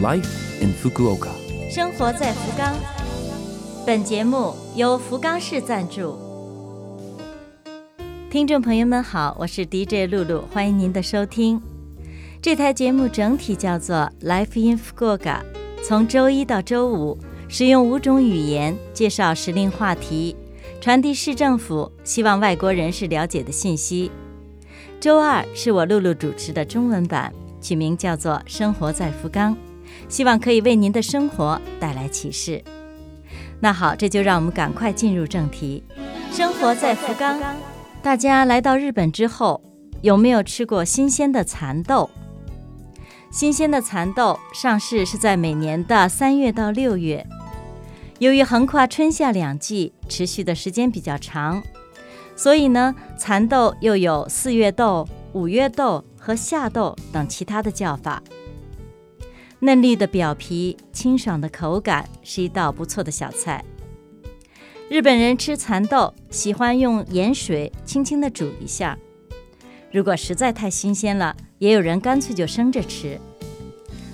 Life in Fukuoka。生活在福冈。本节目由福冈市赞助。听众朋友们好，我是 DJ 露露，欢迎您的收听。这台节目整体叫做 Life in Fukuoka，从周一到周五，使用五种语言介绍时令话题，传递市政府希望外国人士了解的信息。周二是我露露主持的中文版，取名叫做《生活在福冈》，希望可以为您的生活带来启示。那好，这就让我们赶快进入正题。生活在福冈，大家来到日本之后，有没有吃过新鲜的蚕豆？新鲜的蚕豆上市是在每年的三月到六月，由于横跨春夏两季，持续的时间比较长，所以呢，蚕豆又有四月豆、五月豆和夏豆等其他的叫法。嫩绿的表皮，清爽的口感，是一道不错的小菜。日本人吃蚕豆喜欢用盐水轻轻地煮一下，如果实在太新鲜了，也有人干脆就生着吃。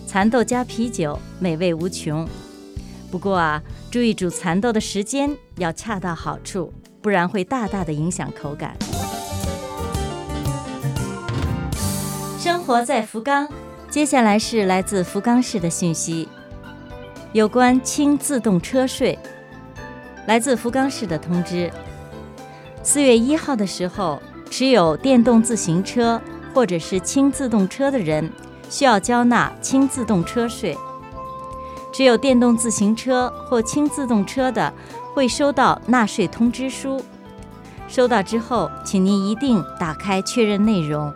蚕豆加啤酒，美味无穷。不过啊，注意煮蚕豆的时间要恰到好处，不然会大大的影响口感。生活在福冈，接下来是来自福冈市的讯息，有关轻自动车税。来自福冈市的通知：四月一号的时候，持有电动自行车或者是轻自动车的人，需要交纳轻自动车税。持有电动自行车或轻自动车的，会收到纳税通知书。收到之后，请您一定打开确认内容，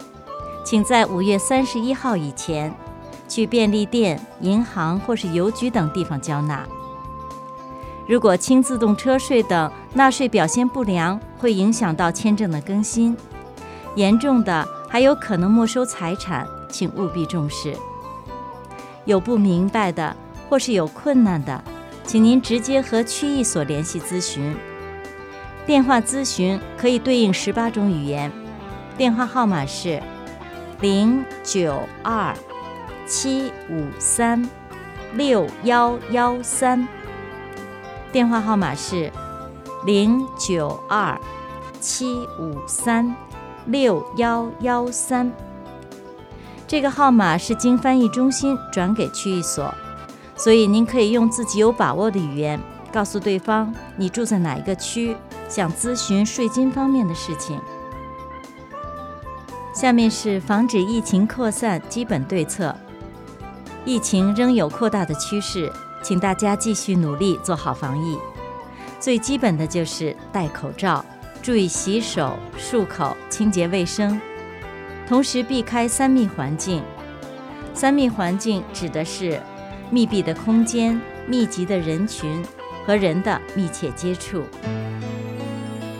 请在五月三十一号以前，去便利店、银行或是邮局等地方交纳。如果轻自动车税等纳税表现不良，会影响到签证的更新，严重的还有可能没收财产，请务必重视。有不明白的或是有困难的，请您直接和区役所联系咨询。电话咨询可以对应十八种语言，电话号码是零九二七五三六幺幺三。电话号码是零九二七五三六幺幺三。这个号码是经翻译中心转给区域所，所以您可以用自己有把握的语言告诉对方你住在哪一个区，想咨询税金方面的事情。下面是防止疫情扩散基本对策。疫情仍有扩大的趋势。请大家继续努力做好防疫，最基本的就是戴口罩，注意洗手、漱口、清洁卫生，同时避开三密环境。三密环境指的是密闭的空间、密集的人群和人的密切接触。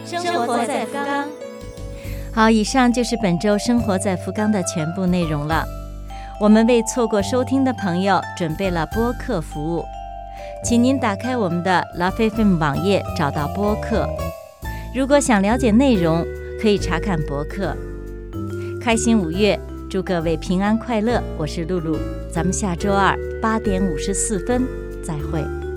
生活在刚刚。好，以上就是本周生活在福冈的全部内容了。我们为错过收听的朋友准备了播客服务，请您打开我们的 LoveFM 网页，找到播客。如果想了解内容，可以查看博客。开心五月，祝各位平安快乐！我是露露，咱们下周二八点五十四分再会。